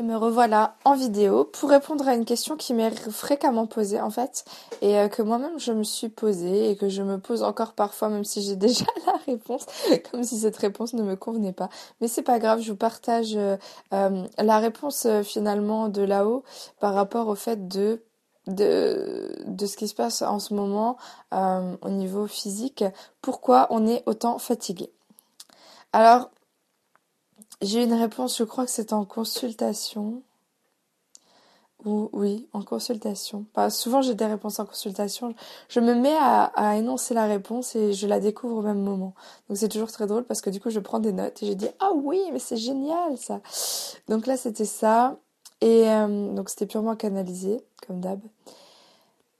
Et me revoilà en vidéo pour répondre à une question qui m'est fréquemment posée en fait et euh, que moi-même je me suis posée et que je me pose encore parfois même si j'ai déjà la réponse comme si cette réponse ne me convenait pas. Mais c'est pas grave, je vous partage euh, euh, la réponse finalement de là-haut par rapport au fait de de, de ce qui se passe en ce moment au niveau physique, pourquoi on est autant fatigué? Alors, j'ai une réponse, je crois que c'est en consultation. Ou oui, en consultation. Souvent j'ai des réponses en consultation. Je me mets à, à, énoncer la réponse et je la découvre au même moment. Donc c'est toujours très drôle parce que du coup je prends des notes et je dis ah oui mais c'est génial ça. Donc là c'était ça et euh, donc c'était purement canalisé comme d'hab.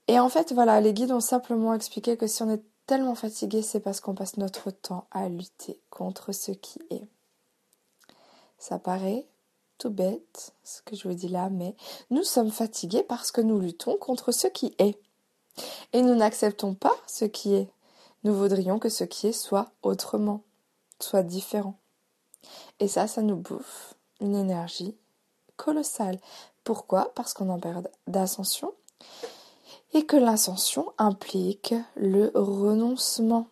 Et en fait voilà les guides ont simplement expliqué que si on est tellement fatigué c'est parce qu'on passe notre temps à lutter contre ce qui est. Ça paraît tout bête, ce que je vous dis là, mais nous sommes fatigués parce que nous luttons contre ce qui est. Et nous n'acceptons pas ce qui est. Nous voudrions que ce qui est soit autrement, soit différent. Et ça, ça nous bouffe une énergie colossale. Pourquoi? Parce qu'on en perd d'ascension et que l'ascension implique le renoncement.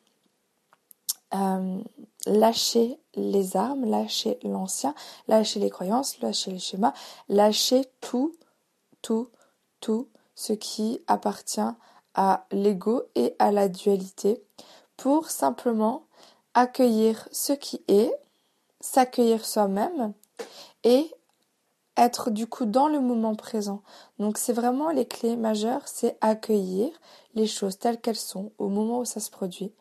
Euh, lâcher les armes, lâcher l'ancien, lâcher les croyances, lâcher les schémas, lâcher tout, tout, tout ce qui appartient à l'ego et à la dualité pour simplement accueillir ce qui est, s'accueillir soi-même et être du coup dans le moment présent. Donc c'est vraiment les clés majeures, c'est accueillir les choses telles qu'elles sont au moment où ça se produit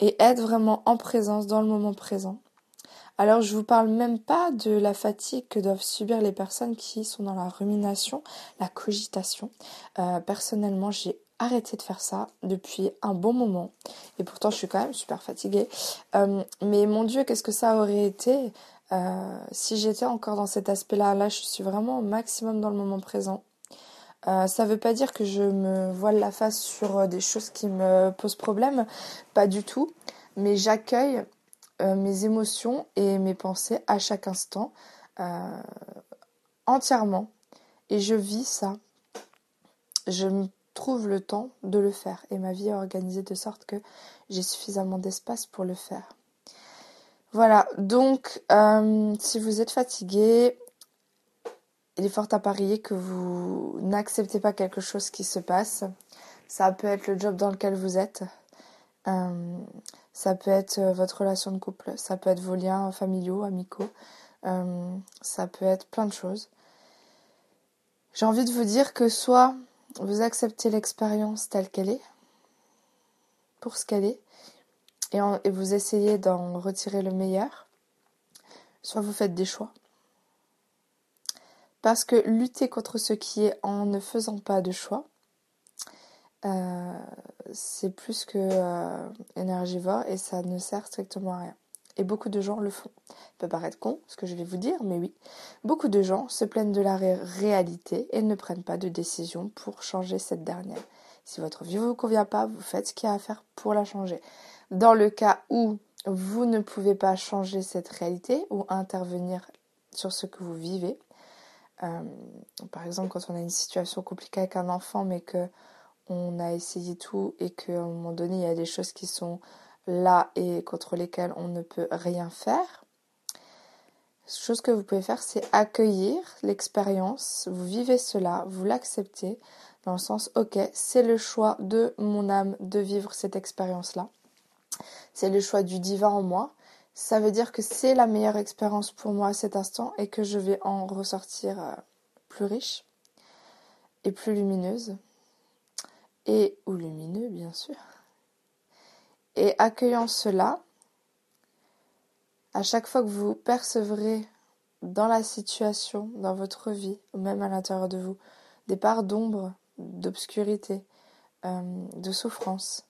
et être vraiment en présence dans le moment présent. Alors je vous parle même pas de la fatigue que doivent subir les personnes qui sont dans la rumination, la cogitation. Euh, personnellement, j'ai arrêté de faire ça depuis un bon moment et pourtant je suis quand même super fatiguée. Euh, mais mon Dieu, qu'est-ce que ça aurait été euh, si j'étais encore dans cet aspect-là? Là, je suis vraiment au maximum dans le moment présent. Euh, ça ne veut pas dire que je me voile la face sur euh, des choses qui me posent problème, pas du tout, mais j'accueille euh, mes émotions et mes pensées à chaque instant entièrement. Et je vis ça. Je me trouve le temps de le faire. Et ma vie est organisée de sorte que j'ai suffisamment d'espace pour le faire. Voilà, donc si vous êtes fatigué, il est fort à parier que vous n'acceptez pas quelque chose qui se passe. Ça peut être le job dans lequel vous êtes. Euh, ça peut être euh, votre relation de couple. Ça peut être vos liens familiaux, amicaux. Euh, ça peut être plein de choses. J'ai envie de vous dire que soit vous acceptez l'expérience telle qu'elle est, pour ce qu'elle est, et, et vous essayez d'en retirer le meilleur, soit vous faites des choix. Parce que lutter contre ce qui est en ne faisant pas de choix, euh, c'est plus que euh, énergivore et ça ne sert strictement à rien. Et beaucoup de gens le font. Ça peut paraître con ce que je vais vous dire, mais oui. Beaucoup de gens se plaignent de la réalité et ne prennent pas de décision pour changer cette dernière. Si votre vie ne vous convient pas, vous faites ce qu'il y a à faire pour la changer. Dans le cas où vous ne pouvez pas changer cette réalité ou intervenir sur ce que vous vivez, euh, par exemple, quand on a une situation compliquée avec un enfant, mais que on a essayé tout et qu'à un moment donné, il y a des choses qui sont là et contre lesquelles on ne peut rien faire. Chose que vous pouvez faire, c'est accueillir l'expérience, vous vivez cela, vous l'acceptez, dans le sens, ok, c'est le choix de mon âme de vivre cette expérience-là. C'est le choix du divin en moi ça veut dire que c'est la meilleure expérience pour moi à cet instant et que je vais en ressortir euh, plus riche et plus lumineuse et ou lumineux bien sûr. Et accueillant cela, à chaque fois que vous percevrez dans la situation, dans votre vie, ou même à l'intérieur de vous, des parts d'ombre, d'obscurité, euh, de souffrance,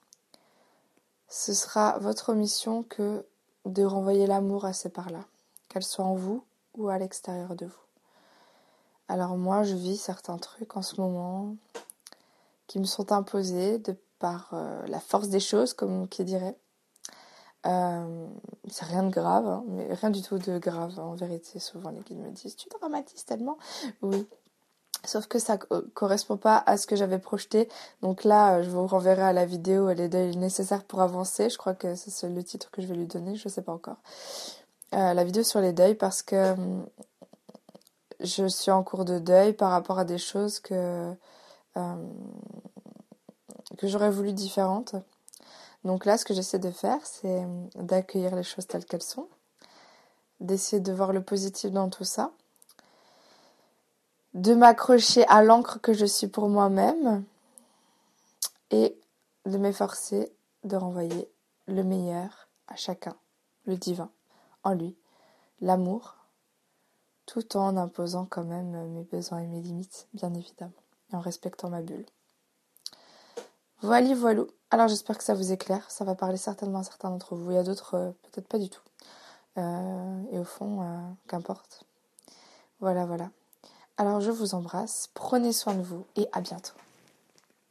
ce sera votre mission que de renvoyer l'amour à ces parts-là, qu'elles soient en vous ou à l'extérieur de vous. Alors moi, je vis certains trucs en ce moment qui me sont imposés par euh, la force des choses, comme qui dirait. Euh, c'est rien de grave, hein, mais rien du tout de grave en vérité. Souvent les guides me disent tu dramatises tellement. Oui. Sauf que ça correspond pas à ce que j'avais projeté. Donc là, je vous renverrai à la vidéo les deuils nécessaires pour avancer. Je crois que c'est le titre que je vais lui donner, je sais pas encore. Euh, la vidéo sur les deuils parce que je suis en cours de deuil par rapport à des choses que, que j'aurais voulu différentes. Donc là, ce que j'essaie de faire, c'est d'accueillir les choses telles qu'elles sont, d'essayer de voir le positif dans tout ça, de m'accrocher à l'encre que je suis pour moi-même et de m'efforcer de renvoyer le meilleur à chacun, le divin, en lui, l'amour, tout en imposant quand même mes besoins et mes limites, bien évidemment, et en respectant ma bulle. Voilà, voilà. Alors j'espère que ça vous éclaire, ça va parler certainement à certains d'entre vous, y a d'autres euh, peut-être pas du tout. Euh, et au fond, euh, qu'importe. Voilà, voilà. Alors je vous embrasse, prenez soin de vous et à bientôt.